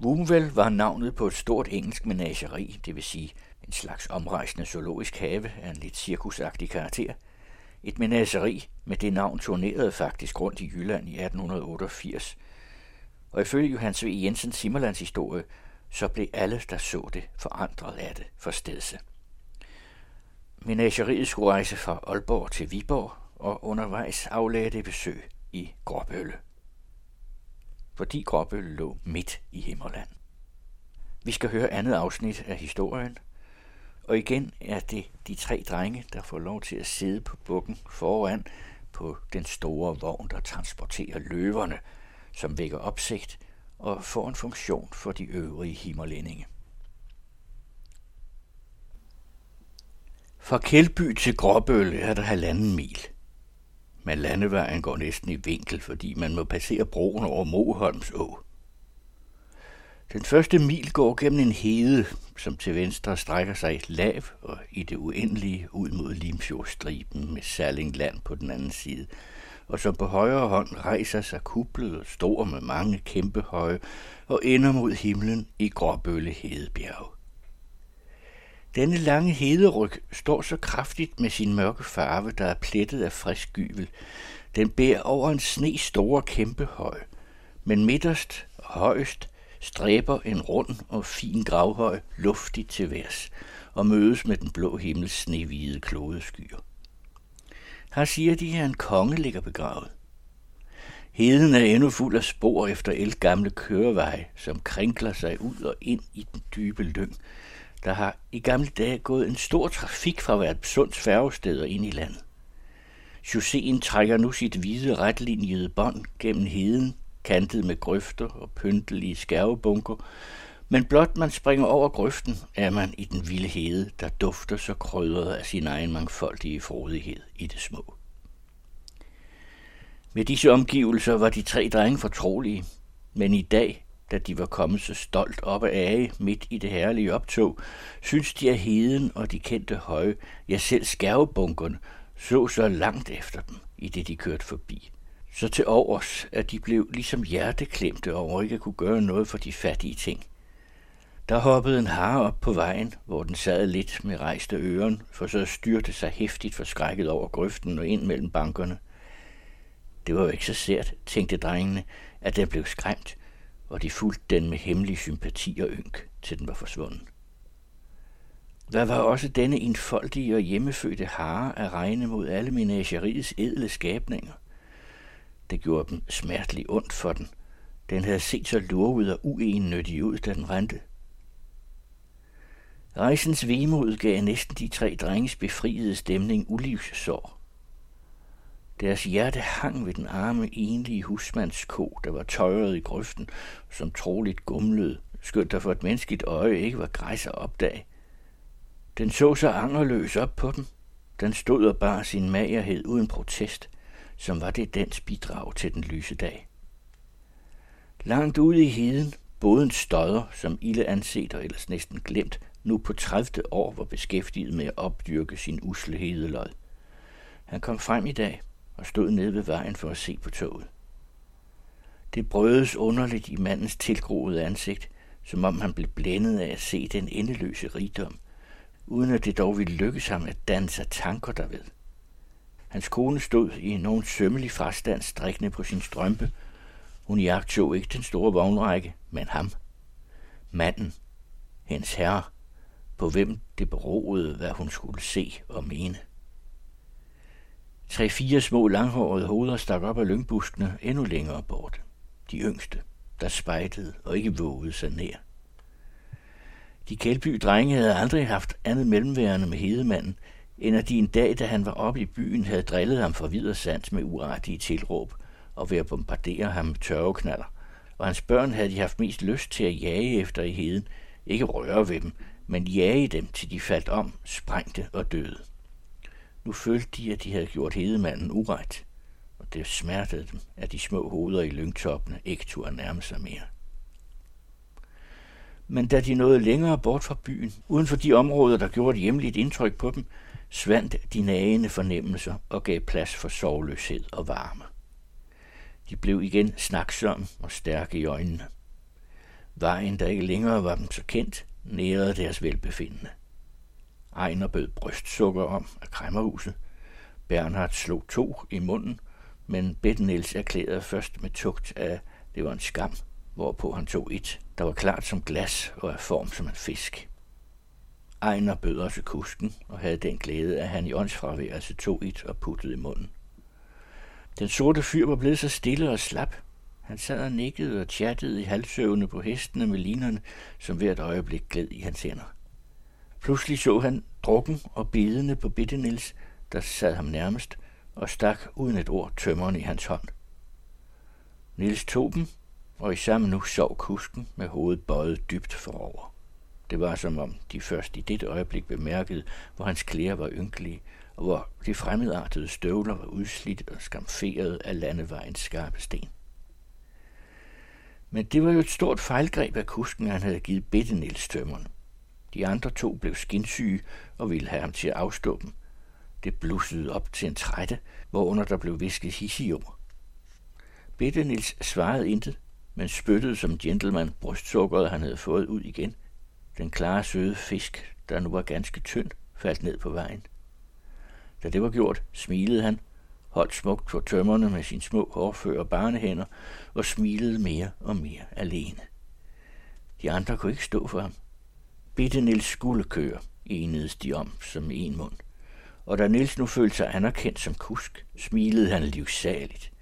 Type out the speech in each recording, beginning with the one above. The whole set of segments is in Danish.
Woomvel var navnet på et stort engelsk menageri, det vil sige en slags omrejsende zoologisk have af en lidt cirkusagtig karakter. Et menageri med det navn turnerede faktisk rundt i Jylland i 1888, og ifølge Johannes V. Jensens Simmerlands historie, så blev alle, der så det, forandret af det for stedse. Menageriet skulle rejse fra Aalborg til Viborg, og undervejs aflagde det besøg i Gråbølle. Fordi Gråbøl lå midt i Himmerland. Vi skal høre andet afsnit af historien, og igen er det de tre drenge, der får lov til at sidde på bukken foran på den store vogn, der transporterer løverne, som vækker opsigt og får en funktion for de øvrige himmerlændinge. Fra Kældby til Gråbøl er der halvanden mil. Men landevejen går næsten i vinkel, fordi man må passere broen over Moholms å. Den første mil går gennem en hede, som til venstre strækker sig lav og i det uendelige ud mod Limfjordstriben med Sallingland på den anden side, og som på højre hånd rejser sig kuplet og stor med mange kæmpe høje og ender mod himlen i Gråbølle Hedebjerg. Denne lange hederyg står så kraftigt med sin mørke farve, der er plettet af frisk gyvel. Den bærer over en sne store kæmpe høj, men midterst og højst stræber en rund og fin gravhøj luftigt til værs og mødes med den blå himmels snehvide klodeskyer. Her siger de, at en konge ligger begravet. Heden er endnu fuld af spor efter elgamle køreveje, som krinkler sig ud og ind i den dybe lyng. Der har i gamle dage gået en stor trafik fra hvert sunds og ind i landet. Chausséen trækker nu sit hvide retlinjede bånd gennem heden, kantet med grøfter og pyntelige skærvebunker, men blot man springer over grøften, er man i den vilde hede, der dufter så krydret af sin egen mangfoldige frodighed i det små. Med disse omgivelser var de tre drenge fortrolige, men i dag, da de var kommet så stolt op af Age midt i det herlige optog, synes de at heden og de kendte høje, ja selv skærvebunkerne, så så langt efter dem, i det de kørte forbi. Så til overs, at de blev ligesom hjerteklemte over ikke at kunne gøre noget for de fattige ting – der hoppede en hare op på vejen, hvor den sad lidt med rejste øren, for så styrte sig hæftigt forskrækket over grøften og ind mellem bankerne. Det var jo ikke så sært, tænkte drengene, at den blev skræmt, og de fulgte den med hemmelig sympati og ynk, til den var forsvundet. Hvad var også denne enfoldige og hjemmefødte hare at regne mod alle menageriets edle skabninger? Det gjorde dem smerteligt ondt for den. Den havde set så lurvet og uennyttig ud, da den rendte. Rejsens vemod gav næsten de tre drenges befriede stemning ulivssår. Deres hjerte hang ved den arme, enlige husmandsko, der var tøjet i grøften, som troligt gumlede, skønt der for et menneskeligt øje ikke var græs at opdage. Den så så angerløs op på dem. Den stod og bar sin magerhed uden protest, som var det dens bidrag til den lyse dag. Langt ude i heden båden støder, som Ille anset og ellers næsten glemt, nu på 30. år var beskæftiget med at opdyrke sin usle hedelod. Han kom frem i dag og stod nede ved vejen for at se på toget. Det brødes underligt i mandens tilgroede ansigt, som om han blev blændet af at se den endeløse rigdom, uden at det dog ville lykkes ham at danse tanker derved. Hans kone stod i nogen sømmelig frastand strikkende på sin strømpe. Hun jagtog ikke den store vognrække, men ham. Manden, hendes herre, på hvem det beroede, hvad hun skulle se og mene. Tre-fire små langhårede hoveder stak op af lyngbuskene endnu længere bort. De yngste, der spejtede og ikke vågede sig nær. De kældby drenge havde aldrig haft andet mellemværende med hedemanden, end at de en dag, da han var oppe i byen, havde drillet ham for videre sands med uartige tilråb og ved at bombardere ham med tørveknaller. Og hans børn havde de haft mest lyst til at jage efter i heden, ikke røre ved dem, men jage dem, til de faldt om, sprængte og døde. Nu følte de, at de havde gjort hedemanden uret, og det smertede dem, at de små hoveder i lyngtoppene ikke turde nærme sig mere. Men da de nåede længere bort fra byen, uden for de områder, der gjorde et hjemligt indtryk på dem, svandt de nagende fornemmelser og gav plads for sovløshed og varme. De blev igen snaksomme og stærke i øjnene. Vejen, der ikke længere var dem så kendt, nærede deres velbefindende. Ejner bød brystsukker om af kræmmerhuset. Bernhard slog to i munden, men Bette Niels erklærede først med tugt, at det var en skam, hvorpå han tog et, der var klart som glas og af form som en fisk. Ejner bød også kusken og havde den glæde, at han i åndsfraværelse tog et og puttede i munden. Den sorte fyr var blevet så stille og slap. Han sad og nikkede og chattede i halvsøvne på hestene med linerne, som hvert øjeblik gled i hans hænder. Pludselig så han drukken og bedende på Bitte Nils, der sad ham nærmest, og stak uden et ord tømmeren i hans hånd. Nils tog dem, og i samme nu sov kusken med hovedet bøjet dybt forover. Det var som om de først i dette øjeblik bemærkede, hvor hans klæder var ynkelige, og hvor de fremmedartede støvler var udslidt og skamferet af landevejens skarpe sten. Men det var jo et stort fejlgreb af kusken, han havde givet Bitte Niels tømmerne. De andre to blev skinsyge og ville have ham til at afstå dem. Det blussede op til en trætte, hvorunder der blev visket hissijord. Bette Nils svarede intet, men spyttede som gentleman brystsukkeret, han havde fået ud igen. Den klare, søde fisk, der nu var ganske tynd, faldt ned på vejen. Da det var gjort, smilede han, holdt smukt på tømmerne med sine små hårføre barnehænder og smilede mere og mere alene. De andre kunne ikke stå for ham. Bitte Nils skulle køre, enedes de om som en mund. Og da Nils nu følte sig anerkendt som kusk, smilede han livsaligt.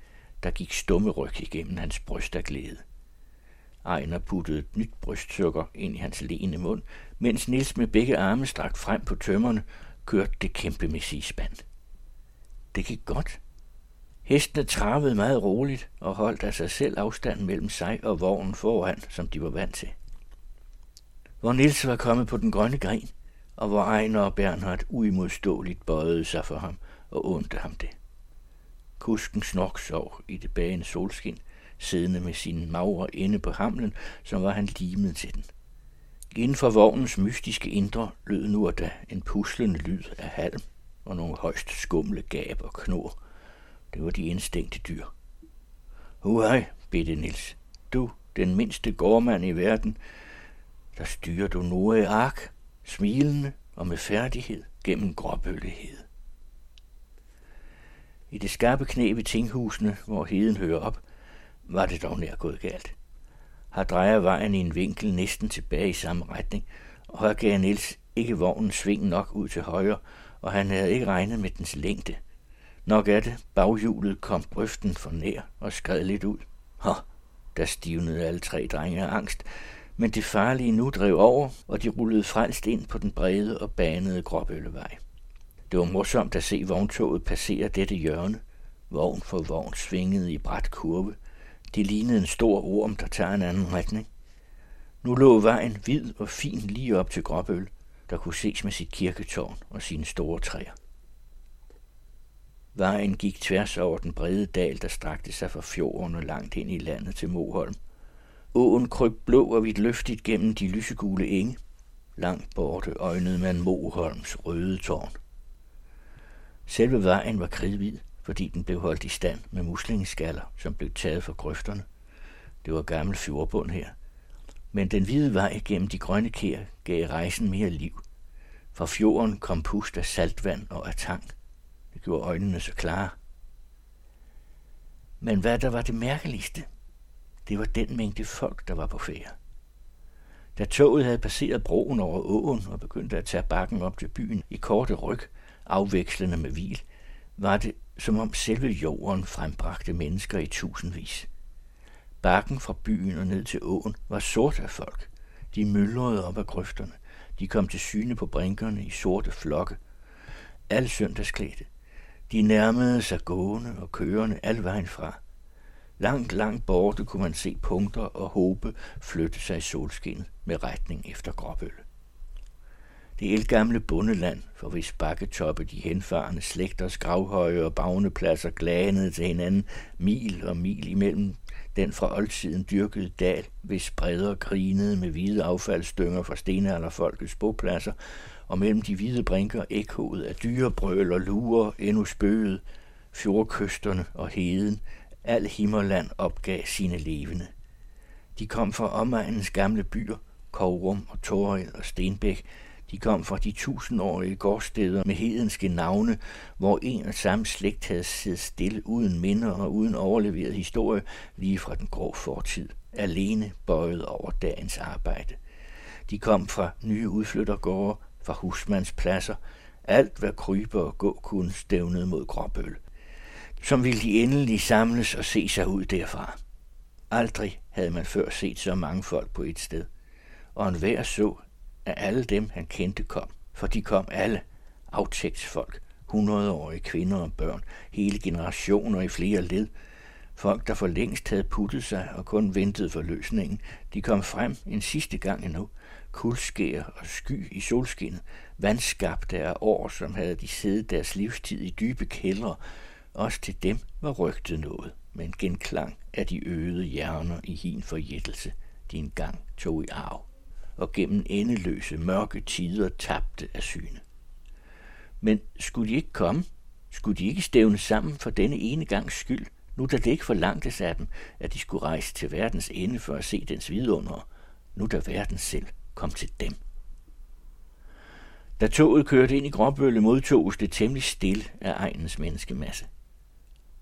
Der gik stumme ryg igennem hans bryst af glæde. Ejner puttede et nyt brystsukker ind i hans lene mund, mens Nils med begge arme strakt frem på tømmerne kørte det kæmpemæssige spand. Det gik godt. Hestene travede meget roligt og holdt af sig selv afstanden mellem sig og vognen foran, som de var vant til. Hvor Nils var kommet på den grønne gren, og hvor Ejner og Bernhard uimodståeligt bøjede sig for ham og undte ham det. Kusken snork sov i det bagende solskin, siddende med sin magre inde på hamlen, som var han limet til den. Inden for vognens mystiske indre lød nu og da en puslende lyd af halm og nogle højst skumle gab og knor. Det var de indstængte dyr. Huhej, bedte Nils. Du, den mindste gårdmand i verden, der styrer du nu i ark, smilende og med færdighed gennem gråbøllighed. I det skarpe knæ ved tinghusene, hvor heden hører op, var det dog nær gået galt. Her drejer vejen i en vinkel næsten tilbage i samme retning, og her gav Niels ikke vognen sving nok ud til højre, og han havde ikke regnet med dens længde. Nok er det, baghjulet kom brøften for nær og skred lidt ud. Ha, der stivnede alle tre drenge af angst, men det farlige nu drev over, og de rullede frelst ind på den brede og banede Gråbøllevej. Det var morsomt at se vogntoget passere dette hjørne. Vogn for vogn svingede i bræt kurve. Det lignede en stor orm, der tager en anden retning. Nu lå vejen hvid og fin lige op til Gråbøl, der kunne ses med sit kirketårn og sine store træer. Vejen gik tværs over den brede dal, der strakte sig fra fjorden og langt ind i landet til Moholm. Åen kryb blå og vidt løftigt gennem de lysegule enge. Langt borte øjnede man Moholms røde tårn. Selve vejen var kridhvid, fordi den blev holdt i stand med muslingeskaller, som blev taget fra grøfterne. Det var gammel fjordbund her. Men den hvide vej gennem de grønne kær gav rejsen mere liv. Fra fjorden kom pust af saltvand og af tang. Det gjorde øjnene så klare. Men hvad der var det mærkeligste, det var den mængde folk, der var på ferie. Da toget havde passeret broen over åen og begyndte at tage bakken op til byen i korte ryg, afvekslende med hvil, var det, som om selve jorden frembragte mennesker i tusindvis. Bakken fra byen og ned til åen var sort af folk. De myldrede op ad grøfterne. De kom til syne på brinkerne i sorte flokke. Al søndagsklædte. De nærmede sig gående og kørende al vejen fra. Langt, langt borte kunne man se punkter og håbe flytte sig i solskinnet med retning efter Gråbøl. Det elgamle bundeland, for hvis bakketoppe de henfarende slægters gravhøje og bagnepladser glanede til hinanden, mil og mil imellem den fra oldtiden dyrkede dal, hvis bredder grinede med hvide affaldsdynger fra stenalderfolkets bopladser, og mellem de hvide brinker ekkoet af dyrebrøl og lurer endnu spøget, fjordkysterne og heden, al Himmerland opgav sine levende. De kom fra omegnens gamle byer, Kovrum og Torred og Stenbæk. De kom fra de tusindårige gårdsteder med hedenske navne, hvor en og samme slægt havde siddet stille uden minder og uden overleveret historie lige fra den grå fortid, alene bøjet over dagens arbejde. De kom fra nye udflyttergårde, fra husmandspladser, alt hvad krybe og gå kunne stævnede mod gråbøl. Som ville de endelig samles og se sig ud derfra. Aldrig havde man før set så mange folk på et sted, og en hver så, at alle dem, han kendte, kom, for de kom alle, aftægtsfolk, hundredårige kvinder og børn, hele generationer i flere led, folk, der for længst havde puttet sig og kun ventede for løsningen, de kom frem en sidste gang endnu, kuldskær og sky i solskinnet, vandskabte af år, som havde de siddet deres livstid i dybe kældre, også til dem var rygtet noget, men genklang af de øde hjerner i hin forjættelse, de engang tog i arv, og gennem endeløse mørke tider tabte af syne. Men skulle de ikke komme? Skulle de ikke stævne sammen for denne ene gangs skyld, nu da det ikke forlangtes af dem, at de skulle rejse til verdens ende for at se dens vidunder, nu da verden selv kom til dem? Da toget kørte ind i Gråbølle, modtoges det temmelig stille af egnens menneskemasse.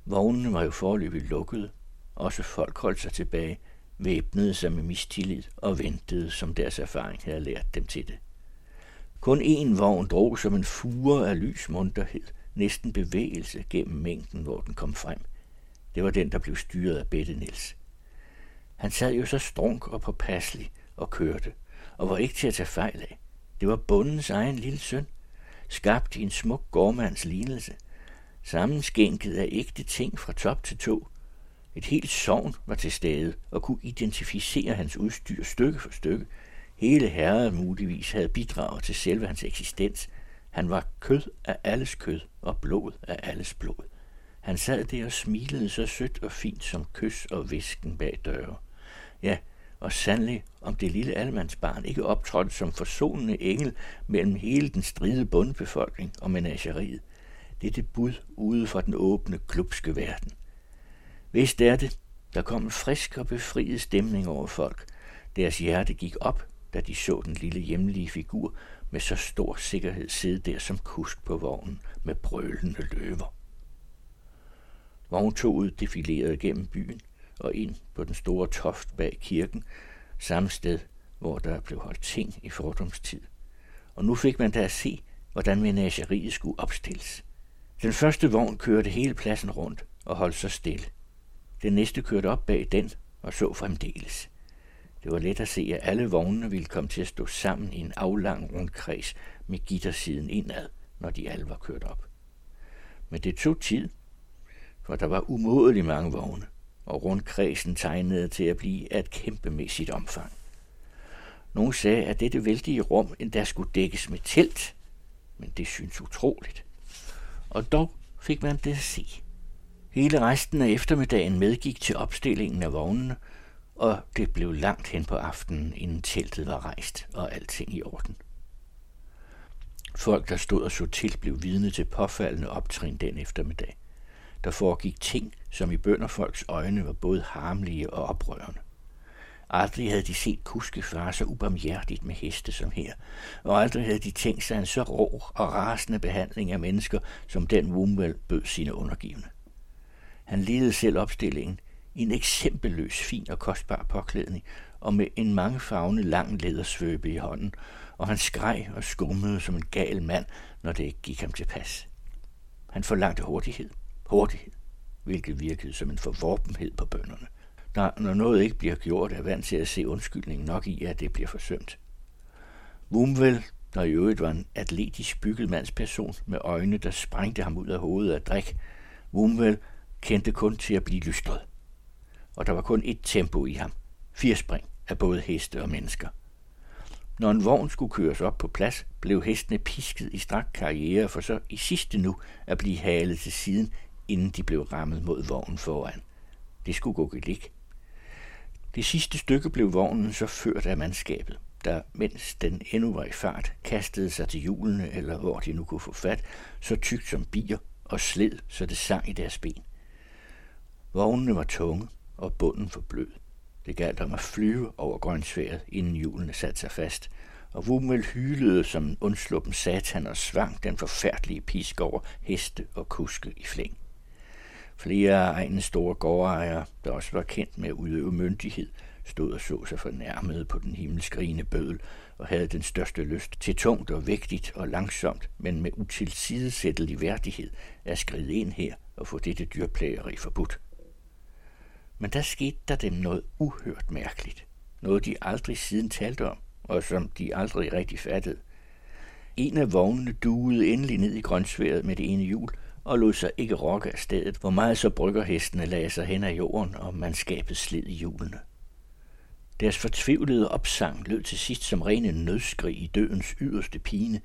Vognene var jo forløbig lukkede. Også folk holdt sig tilbage, væbnede sig med mistillid og ventede, som deres erfaring havde lært dem til det. Kun én vogn drog som en fure af lys munterhed, næsten bevægelse gennem mængden, hvor den kom frem. Det var den, der blev styret af Bette Niels. Han sad jo så strunk og påpasselig og kørte, og var ikke til at tage fejl af. Det var bundens egen lille søn, skabt i en smuk gårdmands lignelse – sammenskænket af ægte ting fra top til tå. Et helt sovn var til stede og kunne identificere hans udstyr stykke for stykke. Hele herret muligvis havde bidraget til selve hans eksistens. Han var kød af alles kød og blod af alles blod. Han sad der og smilede så sødt og fint som kys og visken bag døre. Ja, og sandelig om det lille almandsbarn ikke optrådte som forsonende engel mellem hele den stride bundbefolkning og menageriet dette bud ude for den åbne, klubske verden. Vist er det, der kom en frisk og befriet stemning over folk. Deres hjerte gik op, da de så den lille hjemlige figur med så stor sikkerhed sidde der som kusk på vognen med brølende løver. Vogntoget defilerede gennem byen og ind på den store toft bag kirken, samme sted, hvor der blev holdt ting i fordomstid. Og nu fik man da at se, hvordan menageriet skulle opstilles. Den første vogn kørte hele pladsen rundt og holdt sig stille. Den næste kørte op bag den og så fremdeles. Det var let at se, at alle vognene ville komme til at stå sammen i en aflang rundkreds med gittersiden indad, når de alle var kørt op. Men det tog tid, for der var umådeligt mange vogne, og rundkredsen tegnede til at blive af et kæmpemæssigt omfang. Nogle sagde, at dette vældige rum endda skulle dækkes med telt, men det synes utroligt og dog fik man det at se. Hele resten af eftermiddagen medgik til opstillingen af vognene, og det blev langt hen på aftenen, inden teltet var rejst og alting i orden. Folk, der stod og så til, blev vidne til påfaldende optrin den eftermiddag. Der foregik ting, som i bønderfolks øjne var både harmlige og oprørende. Aldrig havde de set kuske fare så ubarmhjertigt med heste som her, og aldrig havde de tænkt sig en så rå og rasende behandling af mennesker, som den Wumwell bød sine undergivende. Han ledede selv opstillingen i en eksempelløs fin og kostbar påklædning, og med en mangefarvende lang lædersvøbe i hånden, og han skreg og skummede som en gal mand, når det ikke gik ham til pas. Han forlangte hurtighed, hurtighed, hvilket virkede som en forvorpenhed på bønderne – der, når noget ikke bliver gjort, er vant til at se undskyldning nok i, at det bliver forsømt. Wumvel, der i øvrigt var en atletisk bygget mandsperson med øjne, der sprængte ham ud af hovedet af drik, Wumvel kendte kun til at blive lystret. Og der var kun et tempo i ham. Fire spring af både heste og mennesker. Når en vogn skulle køres op på plads, blev hestene pisket i strak karriere for så i sidste nu at blive halet til siden, inden de blev rammet mod vognen foran. Det skulle gå gelik. Det sidste stykke blev vognen så ført af mandskabet, der, mens den endnu var i fart, kastede sig til hjulene, eller hvor de nu kunne få fat, så tykt som bier, og sled, så det sang i deres ben. Vognene var tunge, og bunden for blød. Det galt om at flyve over grønsværet, inden hjulene satte sig fast, og Wummel hylede som en undsluppen satan og svang den forfærdelige pisk over heste og kuske i flæng. Flere af egens store gårdejere, der også var kendt med at udøve myndighed, stod og så sig fornærmede på den himmelskrigende bødel og havde den største lyst til tungt og vægtigt og langsomt, men med utilsidesættelig værdighed at skride ind her og få dette dyrplageri forbudt. Men der skete der dem noget uhørt mærkeligt. Noget de aldrig siden talte om, og som de aldrig rigtig fattede. En af vognene duede endelig ned i grønsværet med det ene hjul, og lod sig ikke rokke af stedet, hvor meget så bryggerhestene lagde sig hen ad jorden, og mandskabet slid i hjulene. Deres fortvivlede opsang lød til sidst som rene nødskrig i dødens yderste pine,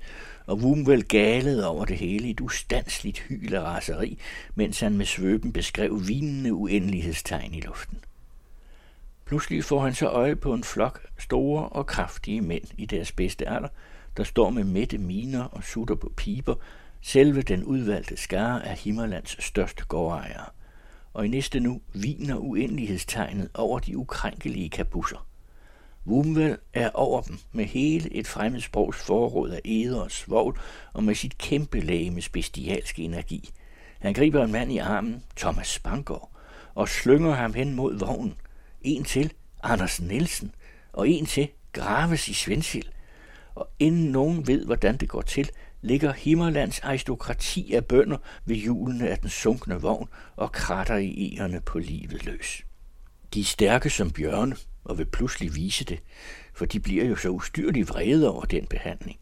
og Wumvel galede over det hele i et ustandsligt hyl af raseri, mens han med svøben beskrev vinende uendelighedstegn i luften. Pludselig får han så øje på en flok store og kraftige mænd i deres bedste alder, der står med mætte miner og sutter på piber, selve den udvalgte skare af Himmerlands største gårdejere og i næste nu viner uendelighedstegnet over de ukrænkelige kabusser. Wumvel er over dem med hele et fremmedsprogs forråd af æder og svovl og med sit kæmpe med bestialske energi. Han griber en mand i armen, Thomas Spangård, og slynger ham hen mod vognen. En til, Anders Nielsen, og en til, Graves i Svendsild. Og inden nogen ved, hvordan det går til, ligger Himmerlands aristokrati af bønder ved hjulene af den sunkne vogn og kratter i egerne på livet løs. De er stærke som bjørne og vil pludselig vise det, for de bliver jo så ustyrligt vrede over den behandling.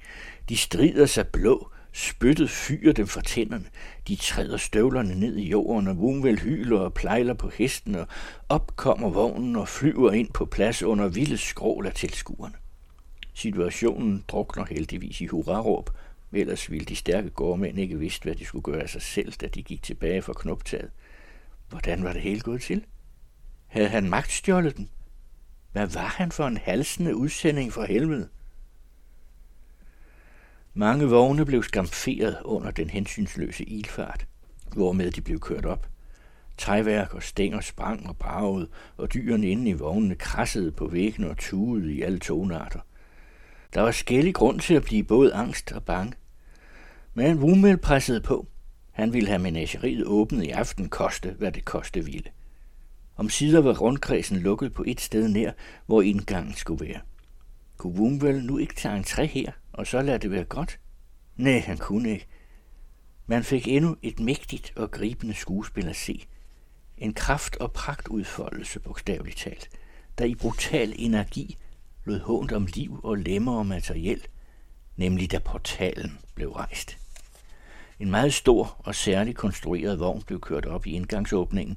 De strider sig blå, spyttet fyrer dem fra tænderne. De træder støvlerne ned i jorden, og Wumvel hyler og plejler på hesten, og op kommer vognen og flyver ind på plads under vilde skrål af tilskuerne. Situationen drukner heldigvis i hurraråb, Ellers ville de stærke gårdmænd ikke vidst, hvad de skulle gøre af sig selv, da de gik tilbage fra knoptaget. Hvordan var det hele gået til? Havde han magtstjålet den? Hvad var han for en halsende udsending for helvede? Mange vogne blev skamferet under den hensynsløse ilfart, hvormed de blev kørt op. Træværk og stænger sprang og bragede, og dyrene inde i vognene krassede på væggene og tugede i alle tonarter. Der var skældig grund til at blive både angst og bange. Men Rummel pressede på. Han ville have menageriet åbnet i aften, koste hvad det koste ville. Om sider var rundkredsen lukket på et sted nær, hvor indgangen skulle være. Kunne Wumvel nu ikke tage en træ her, og så lade det være godt? Nej, han kunne ikke. Man fik endnu et mægtigt og gribende skuespil at se. En kraft- og pragtudfoldelse, bogstaveligt talt, der i brutal energi lod hånd om liv og lemmer og materiel, nemlig da portalen blev rejst. En meget stor og særligt konstrueret vogn blev kørt op i indgangsåbningen,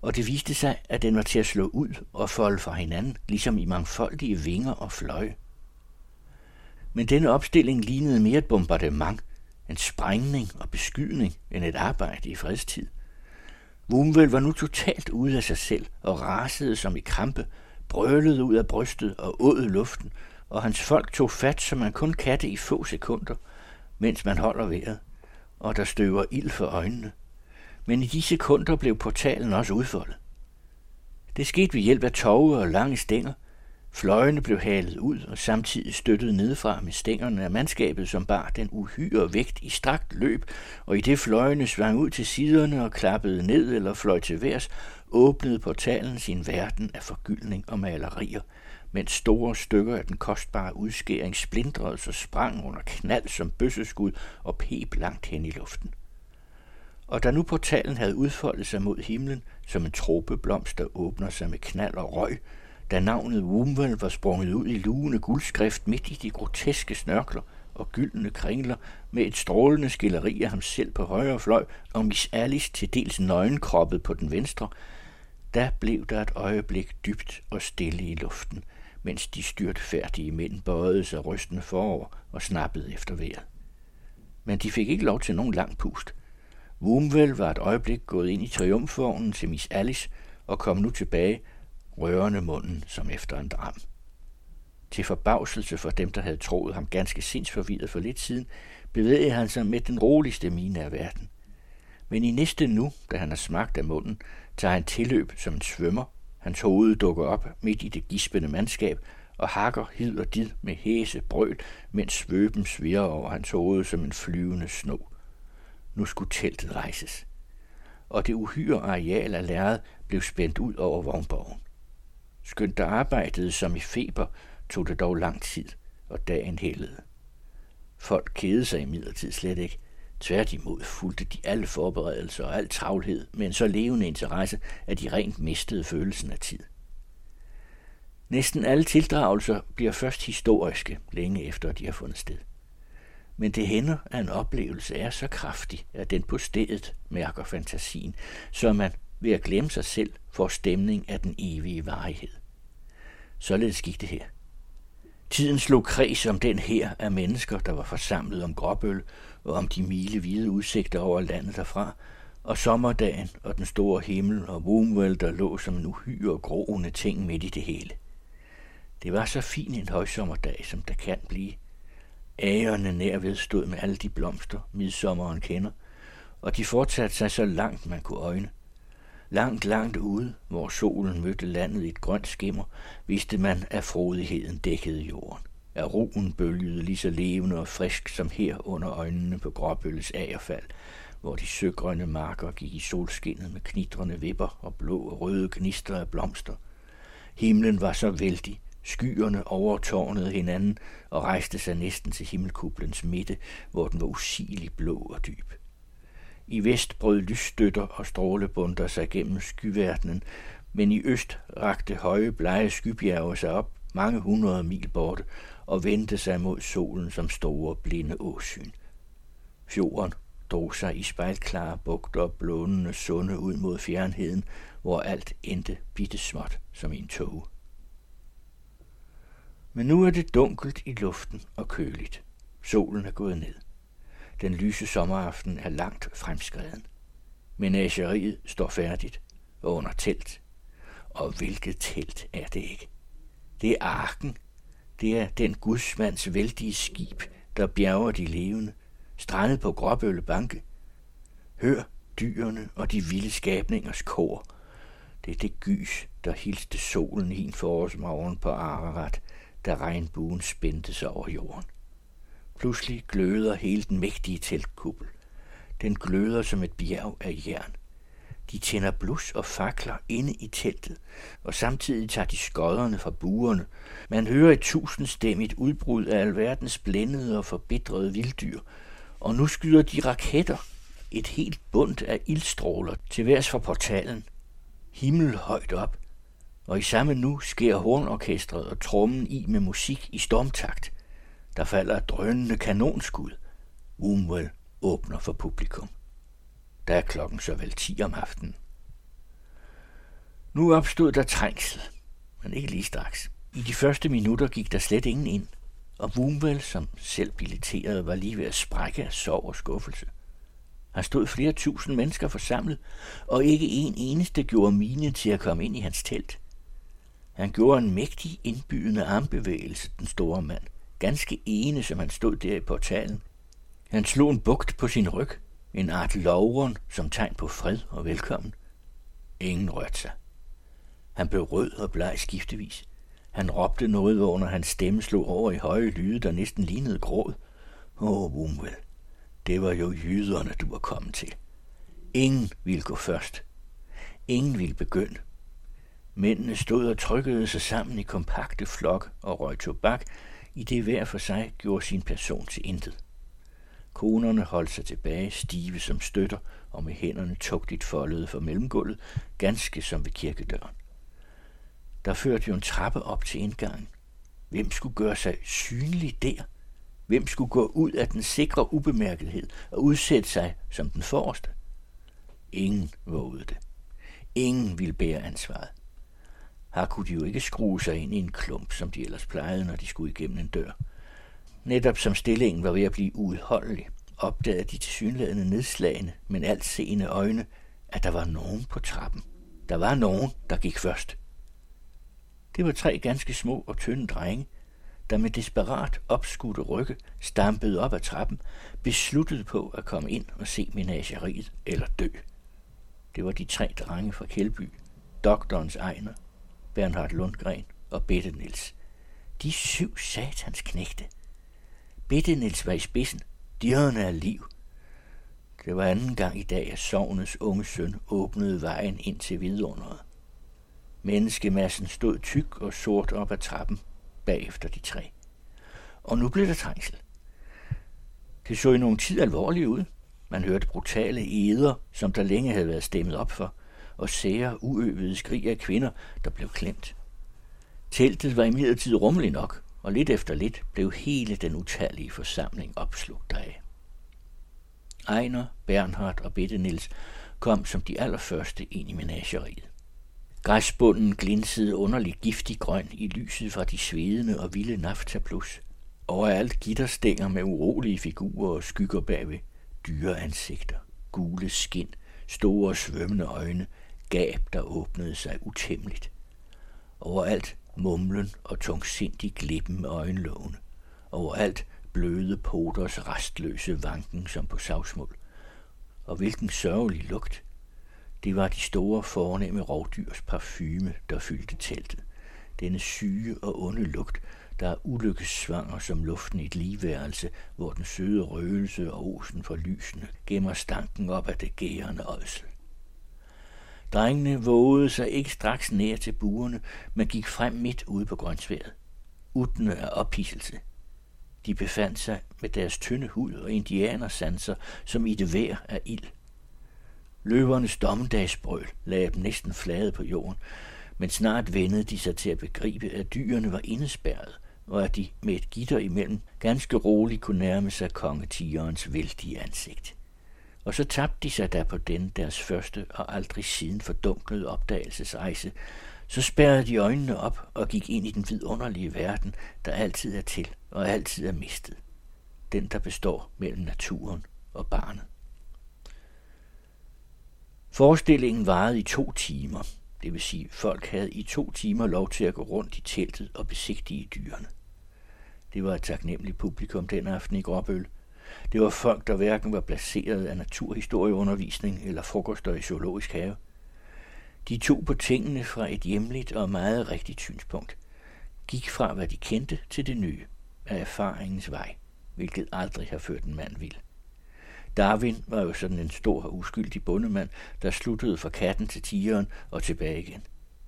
og det viste sig, at den var til at slå ud og folde fra hinanden, ligesom i mangfoldige vinger og fløje. Men denne opstilling lignede mere et bombardement, en sprængning og beskydning end et arbejde i fredstid. Wumvel var nu totalt ude af sig selv og rasede som i krampe, brølede ud af brystet og åd luften, og hans folk tog fat, som man kun kan i få sekunder, mens man holder vejret og der støver ild for øjnene. Men i de sekunder blev portalen også udfoldet. Det skete ved hjælp af tove og lange stænger. Fløjene blev halet ud og samtidig støttet nedefra med stængerne af mandskabet, som bar den uhyre vægt i strakt løb, og i det fløjene svang ud til siderne og klappede ned eller fløj til værs, åbnede portalen sin verden af forgyldning og malerier – mens store stykker af den kostbare udskæring splindrede sig sprang under knald som bøsseskud og pep langt hen i luften. Og da nu portalen havde udfoldet sig mod himlen, som en tropeblomst, der åbner sig med knald og røg, da navnet Wumvel var sprunget ud i lugende guldskrift midt i de groteske snørkler og gyldne kringler med et strålende skilleri af ham selv på højre fløj og Miss Alice til dels nøgenkroppet på den venstre, da blev der et øjeblik dybt og stille i luften – mens de styrtfærdige mænd bøjede sig rysten forover og snappede efter vejret. Men de fik ikke lov til nogen lang pust. Wumvel var et øjeblik gået ind i triumfvognen til Miss Alice og kom nu tilbage, rørende munden som efter en dram. Til forbavselse for dem, der havde troet ham ganske sindsforvirret for lidt siden, bevægede han sig med den roligste mine af verden. Men i næste nu, da han har smagt af munden, tager han tilløb som en svømmer Hans hoved dukker op midt i det gispende mandskab og hakker hid og did med hæse brøl, mens svøben svirrer over hans hoved som en flyvende snog. Nu skulle teltet rejses, og det uhyre areal af lærred blev spændt ud over vognborgen. Skønt der arbejdede som i feber, tog det dog lang tid, og dagen hældede. Folk kede sig imidlertid slet ikke. Tværtimod fulgte de alle forberedelser og al travlhed med en så levende interesse, at de rent mistede følelsen af tid. Næsten alle tildragelser bliver først historiske, længe efter de har fundet sted. Men det hænder, at en oplevelse er så kraftig, at den på stedet mærker fantasien, så man ved at glemme sig selv får stemning af den evige varighed. Således gik det her. Tiden slog kreds om den her af mennesker, der var forsamlet om Gråbøl og om de milevide udsigter over landet derfra, og sommerdagen og den store himmel og Woomwell, der lå som en uhyre groende ting midt i det hele. Det var så fin en højsommerdag, som der kan blive. Ægerne nærved stod med alle de blomster, midsommeren kender, og de fortsatte sig så langt man kunne øjne. Langt, langt ude, hvor solen mødte landet i et grønt skimmer, vidste man, at frodigheden dækkede jorden. At roen bølgede lige så levende og frisk som her under øjnene på Gråbølles agerfald, hvor de søgrønne marker gik i solskinnet med knitrende vipper og blå og røde gnister af blomster. Himlen var så vældig, Skyerne overtårnede hinanden og rejste sig næsten til himmelkublens midte, hvor den var usigelig blå og dyb. I vest brød lysstøtter og strålebunder sig gennem skyverdenen, men i øst rakte høje, blege skybjerge sig op mange hundrede mil borte og vendte sig mod solen som store, blinde åsyn. Fjorden drog sig i spejlklare bugter og blånende sunde ud mod fjernheden, hvor alt endte bittesmåt som en tog. Men nu er det dunkelt i luften og køligt. Solen er gået ned. Den lyse sommeraften er langt fremskreden. Menageriet står færdigt og under telt. Og hvilket telt er det ikke? Det er arken. Det er den gudsmands vældige skib, der bjerger de levende, strandet på Gråbølle Banke. Hør dyrene og de vilde skabningers kor. Det er det gys, der hilste solen hin forårsmorgen på Ararat, da regnbuen spændte sig over jorden. Pludselig gløder hele den mægtige teltkuppel. Den gløder som et bjerg af jern. De tænder blus og fakler inde i teltet, og samtidig tager de skodderne fra buerne. Man hører et tusindstemmigt udbrud af alverdens blændede og forbitrede vilddyr, og nu skyder de raketter, et helt bundt af ildstråler til værs fra portalen. Himmel højt op, og i samme nu sker hornorkestret og trommen i med musik i stormtakt. Der falder drønende kanonskud. Umwell åbner for publikum. Der er klokken så vel 10 om aftenen. Nu opstod der trængsel, men ikke lige straks. I de første minutter gik der slet ingen ind, og Wumvel, som selv billetterede, var lige ved at sprække af sorg og skuffelse. Der stod flere tusind mennesker forsamlet, og ikke en eneste gjorde mine til at komme ind i hans telt. Han gjorde en mægtig indbydende armbevægelse, den store mand. Ganske ene, som han stod der i portalen. Han slog en bugt på sin ryg, en art lovren som tegn på fred og velkommen. Ingen rørte sig. Han blev rød og bleg skiftevis. Han råbte noget, under hans stemme slog over i høje lyde, der næsten lignede gråd. Åh, oh, det var jo jyderne, du var kommet til. Ingen ville gå først. Ingen ville begynde. Mændene stod og trykkede sig sammen i kompakte flok og røg tobak, i det hver for sig gjorde sin person til intet. Konerne holdt sig tilbage, stive som støtter, og med hænderne tugtigt foldede for mellemgulvet, ganske som ved kirkedøren. Der førte jo en trappe op til indgangen. Hvem skulle gøre sig synlig der? Hvem skulle gå ud af den sikre ubemærkethed og udsætte sig som den forreste? Ingen vågede det. Ingen ville bære ansvaret. Her kunne de jo ikke skrue sig ind i en klump, som de ellers plejede, når de skulle igennem en dør. Netop som stillingen var ved at blive uudholdelig, opdagede de tilsyneladende nedslagende, men alt seende øjne, at der var nogen på trappen. Der var nogen, der gik først. Det var tre ganske små og tynde drenge, der med desperat opskudte rygge stampede op ad trappen, besluttet på at komme ind og se menageriet eller dø. Det var de tre drenge fra Kjeldby, doktorens Ejner, Bernhard Lundgren og Bette Nils. De syv satans Bitte Nils var i spidsen. Dyrene af liv. Det var anden gang i dag, at sovnets unge søn åbnede vejen ind til vidunderet. Menneskemassen stod tyk og sort op ad trappen bagefter de tre. Og nu blev der trængsel. Det så i nogen tid alvorligt ud. Man hørte brutale eder, som der længe havde været stemmet op for, og sære, uøvede skrig af kvinder, der blev klemt. Teltet var imidlertid rummelig nok, og lidt efter lidt blev hele den utallige forsamling opslugt af. Ejner, Bernhard og Bette Nils kom som de allerførste ind i menageriet. Græsbunden glinsede underligt giftig grøn i lyset fra de svedende og vilde naftaplus. Overalt gitterstænger med urolige figurer og skygger bagved. Dyre ansigter, gule skin, store svømmende øjne, gab, der åbnede sig utæmmeligt. Overalt mumlen og tungsindig glippen med øjenlågene. Overalt bløde poters restløse vanken som på savsmuld. Og hvilken sørgelig lugt. Det var de store fornemme rovdyrs parfume, der fyldte teltet. Denne syge og onde lugt, der er ulykkesvanger som luften i et ligeværelse, hvor den søde røgelse og osen for lysene gemmer stanken op af det gærende ådsel. Drengene vågede sig ikke straks nær til buerne, men gik frem midt ude på grønsværet. Utne af ophidselse. De befandt sig med deres tynde hud og indianersanser som i det vejr af ild. Løvernes dommedagsbrøl lagde dem næsten flade på jorden, men snart vendede de sig til at begribe, at dyrene var indespærret, og at de med et gitter imellem ganske roligt kunne nærme sig kongetigerens vældige ansigt. Og så tabte de sig der på den deres første og aldrig siden fordunklede opdagelsesrejse, så spærrede de øjnene op og gik ind i den vidunderlige verden, der altid er til og altid er mistet. Den, der består mellem naturen og barnet. Forestillingen varede i to timer. Det vil sige, folk havde i to timer lov til at gå rundt i teltet og besigtige dyrene. Det var et taknemmeligt publikum den aften i Gråbøl. Det var folk, der hverken var placeret af naturhistorieundervisning eller frokoster i zoologisk have. De tog på tingene fra et hjemligt og meget rigtigt synspunkt. Gik fra, hvad de kendte, til det nye, af erfaringens vej, hvilket aldrig har ført en mand vild. Darwin var jo sådan en stor og uskyldig bondemand, der sluttede fra katten til tigeren og tilbage igen.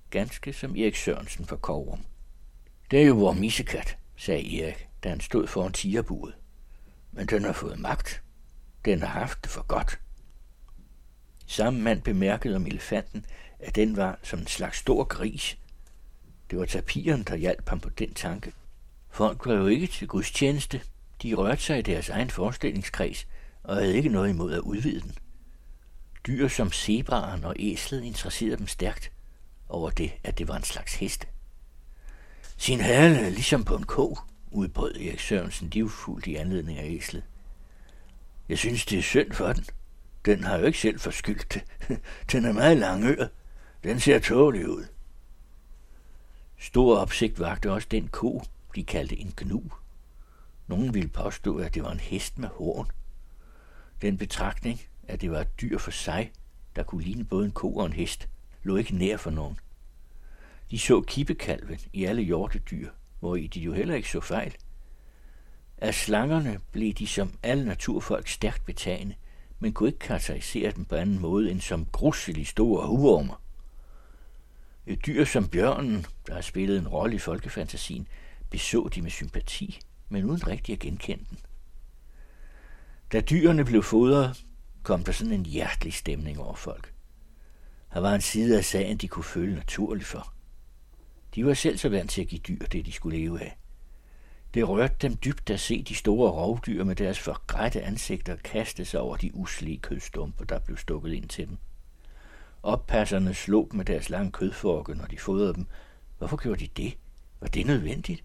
Ganske som Erik Sørensen fra Kovrum. Det er jo vores missekat, sagde Erik, da han stod foran tigerbuet. Men den har fået magt. Den har haft det for godt. Samme mand bemærkede om elefanten, at den var som en slags stor gris. Det var tapiren, der hjalp ham på den tanke. Folk var jo ikke til gudstjeneste. De rørte sig i deres egen forestillingskreds og havde ikke noget imod at udvide den. Dyr som zebraen og æslet interesserede dem stærkt over det, at det var en slags heste. Sin hale ligesom på en ko, udbrød Erik Sørensen livfuldt i anledning af æslet. Jeg synes, det er synd for den. Den har jo ikke selv forskyldt det. Den er meget langøret. Den ser tålig ud. Stor opsigt vagte også den ko, de kaldte en gnu. Nogen ville påstå, at det var en hest med horn. Den betragtning, at det var et dyr for sig, der kunne ligne både en ko og en hest, lå ikke nær for nogen. De så kippekalven i alle hjortedyr, hvor i de jo heller ikke så fejl. Af slangerne blev de som alle naturfolk stærkt betagende, men kunne ikke karakterisere dem på anden måde end som gruselig store uvormer. Et dyr som bjørnen, der har spillet en rolle i folkefantasien, beså de med sympati, men uden rigtig at genkende den. Da dyrene blev fodret, kom der sådan en hjertelig stemning over folk. Her var en side af sagen, de kunne føle naturligt for. De var selv så vant til at give dyr det, de skulle leve af. Det rørte dem dybt at se de store rovdyr med deres forgrætte ansigter kaste sig over de uslige kødstumper, der blev stukket ind til dem. Oppasserne slog med deres lange kødforke, når de fodrede dem. Hvorfor gjorde de det? Var det nødvendigt?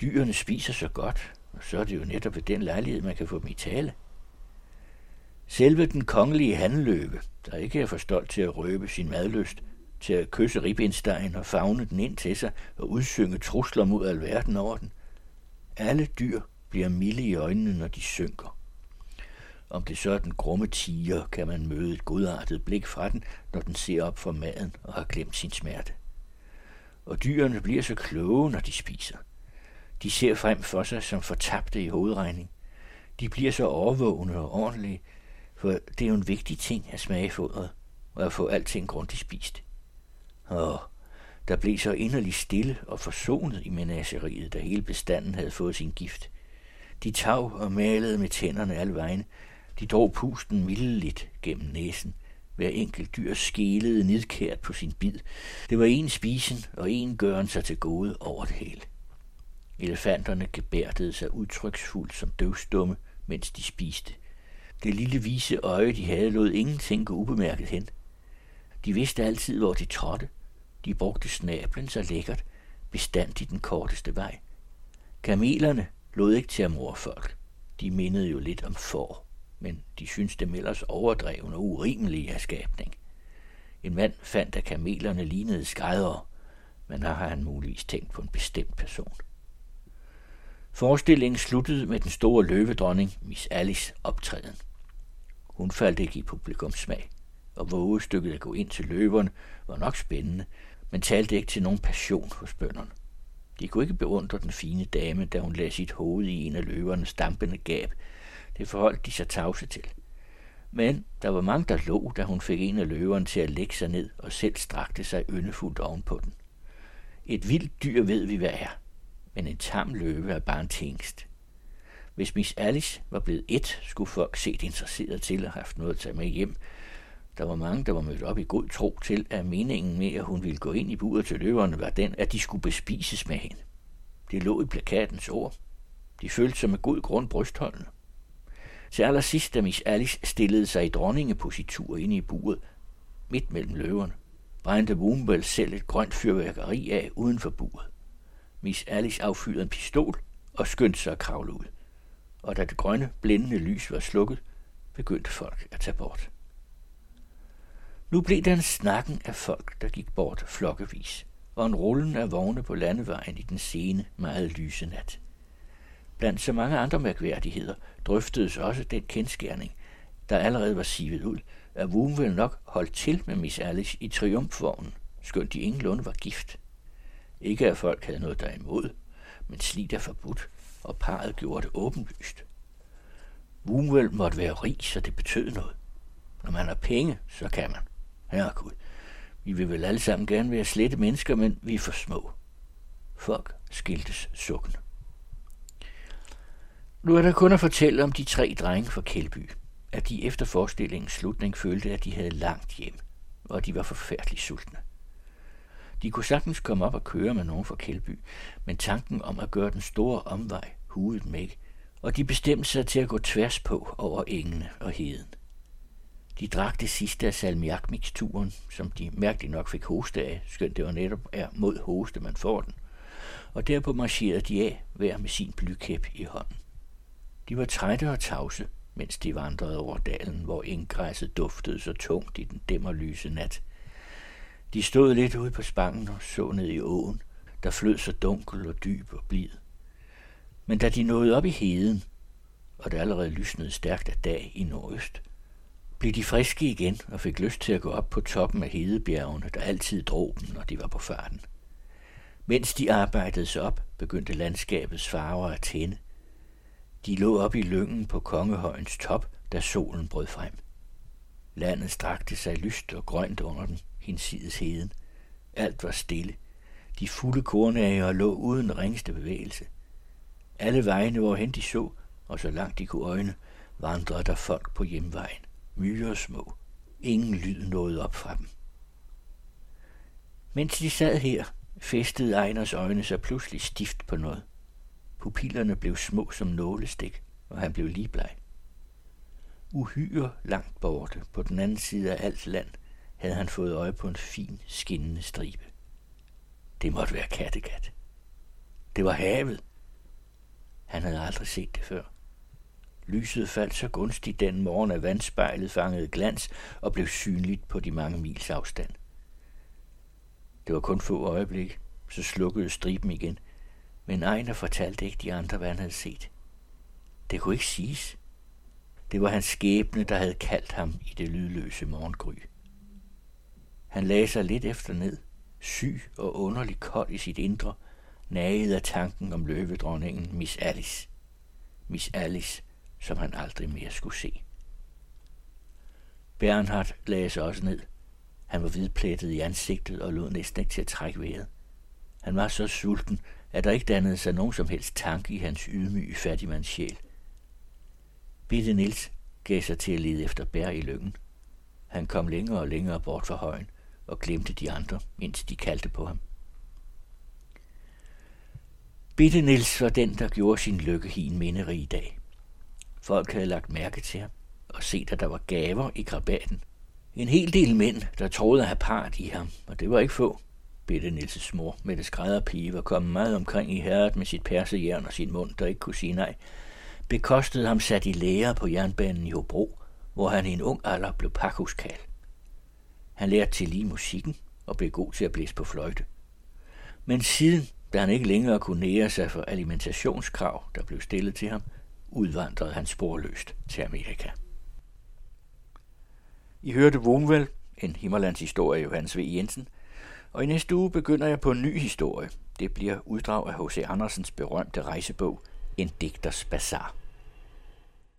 Dyrene spiser så godt, og så er det jo netop ved den lejlighed, man kan få dem i tale. Selve den kongelige handløve, der ikke er for stolt til at røbe sin madlyst, til at kysse ribbenstein og fagne den ind til sig og udsynge trusler mod alverden over den. Alle dyr bliver milde i øjnene, når de synker. Om det så er den grumme tiger, kan man møde et godartet blik fra den, når den ser op for maden og har glemt sin smerte. og dyrene bliver så kloge, når de spiser. De ser frem for sig som fortabte i hovedregning. De bliver så overvågne og ordentlige, for det er jo en vigtig ting at smage fodret og at få alting grundigt spist. Åh, der blev så inderligt stille og forsonet i menageriet, da hele bestanden havde fået sin gift. De tav og malede med tænderne alle vejen. De drog pusten mildeligt gennem næsen. Hver enkelt dyr skelede nidkært på sin bid. Det var en spisen og en gøren sig til gode over det hele. Elefanterne gebærdede sig udtryksfuldt som døvstumme, mens de spiste. Det lille vise øje, de havde, lod ingenting gå ubemærket hen. De vidste altid, hvor de trådte. De brugte snablen så lækkert, bestandigt den korteste vej. Kamelerne lod ikke til at mor folk. De mindede jo lidt om får, men de syntes dem ellers overdrevne og urimelige af skabning. En mand fandt, at kamelerne lignede skræddere, men der har han muligvis tænkt på en bestemt person. Forestillingen sluttede med den store løvedronning, Miss Alice, optræden. Hun faldt ikke i publikums smag, og vågestykket at gå ind til løverne var nok spændende, men talte ikke til nogen passion hos bønderne. De kunne ikke beundre den fine dame, da hun lagde sit hoved i en af løvernes dampende gab. Det forholdt de sig tavse til. Men der var mange, der lå, da hun fik en af løverne til at lægge sig ned og selv strakte sig yndefuldt ovenpå den. Et vildt dyr ved vi, hvad er, men en tam løve er bare en tingst. Hvis Miss Alice var blevet et, skulle folk set interesseret til at have haft noget at tage med hjem. Der var mange, der var mødt op i god tro til, at meningen med, at hun ville gå ind i buret til løverne, var den, at de skulle bespises med hende. Det lå i plakatens ord. De følte sig med god grund brystholdende. Til allersidst, da Miss Alice stillede sig i dronningepositur inde i buret, midt mellem løverne, brændte Wombel selv et grønt fyrværkeri af uden for buret. Miss Alice affyrede en pistol og skyndte sig at kravle ud. Og da det grønne, blændende lys var slukket, begyndte folk at tage bort. Nu blev den snakken af folk, der gik bort flokkevis, og en rullen af vogne på landevejen i den sene, meget lyse nat. Blandt så mange andre mærkværdigheder drøftedes også den kendskærning, der allerede var sivet ud, at Woomwell nok holdt til med Miss Alice i triumfvognen, skønt de ingenlunde var gift. Ikke at folk havde noget derimod, men slidt er forbudt, og parret gjorde det åbenlyst. Woomwell måtte være rig, så det betød noget. Når man har penge, så kan man. Herregud, vi vil vel alle sammen gerne være slette mennesker, men vi er for små. Folk skiltes sukken. Nu er der kun at fortælle om de tre drenge fra Kældby, at de efter forestillingens slutning følte, at de havde langt hjem, og at de var forfærdeligt sultne. De kunne sagtens komme op og køre med nogen fra Kældby, men tanken om at gøre den store omvej huede dem ikke, og de bestemte sig til at gå tværs på over engene og heden. De drak det sidste af salmiakmiksturen, som de mærkeligt nok fik hoste af, skønt det var netop er mod hoste, man får den. Og derpå marcherede de af, hver med sin blykæp i hånden. De var trætte og tavse, mens de vandrede over dalen, hvor indgræsset duftede så tungt i den dæmmerlyse nat. De stod lidt ude på spangen og så ned i åen, der flød så dunkel og dyb og blid. Men da de nåede op i heden, og det allerede lysnede stærkt af dag i nordøst, blev de friske igen og fik lyst til at gå op på toppen af hedebjergene, der altid drog dem, når de var på farten. Mens de arbejdede sig op, begyndte landskabets farver at tænde. De lå op i lyngen på Kongehøjens top, da solen brød frem. Landet strakte sig lyst og grønt under den, hinsides heden. Alt var stille. De fulde kornager lå uden ringste bevægelse. Alle vejene, hvorhen de så, og så langt de kunne øjne, vandrede der folk på hjemvejen myresmå. Ingen lyd nåede op fra dem. Mens de sad her, festede Ejners øjne sig pludselig stift på noget. Pupillerne blev små som nålestik, og han blev lige bleg. Uhyre langt borte, på den anden side af alt land, havde han fået øje på en fin, skinnende stribe. Det måtte være Kattegat. Det var havet. Han havde aldrig set det før. Lyset faldt så gunstigt den morgen, at vandspejlet fangede glans og blev synligt på de mange mils afstand. Det var kun få øjeblik, så slukkede striben igen, men Ejner fortalte ikke de andre, hvad han havde set. Det kunne ikke siges. Det var hans skæbne, der havde kaldt ham i det lydløse morgengry. Han lagde sig lidt efter ned, syg og underlig kold i sit indre, naget af tanken om løvedronningen Miss Alice. Miss Alice, som han aldrig mere skulle se. Bernhard lagde sig også ned. Han var hvidplettet i ansigtet og lod næsten ikke til at trække vejret. Han var så sulten, at der ikke dannede sig nogen som helst tanke i hans ydmyge fattigmands sjæl. Bitte Nils gav sig til at lede efter bær i lyngen. Han kom længere og længere bort fra højen og glemte de andre, indtil de kaldte på ham. Bitte Nils var den, der gjorde sin lykke i en minderig dag. Folk havde lagt mærke til ham og set, at der var gaver i krabaten. En hel del mænd, der troede at have part i ham, og det var ikke få. Bitte Nilses mor, med det skrædderpige, var kommet meget omkring i herret med sit persejern og sin mund, der ikke kunne sige nej, bekostede ham sat i lære på jernbanen i Hobro, hvor han i en ung alder blev pakhuskal. Han lærte til lige musikken og blev god til at blæse på fløjte. Men siden, da han ikke længere kunne nære sig for alimentationskrav, der blev stillet til ham, udvandrede han sporløst til Amerika. I hørte Wohnwell, en Himmerlands historie af Johannes V. Jensen, og i næste uge begynder jeg på en ny historie. Det bliver uddrag af H.C. Andersens berømte rejsebog, En digters bazar.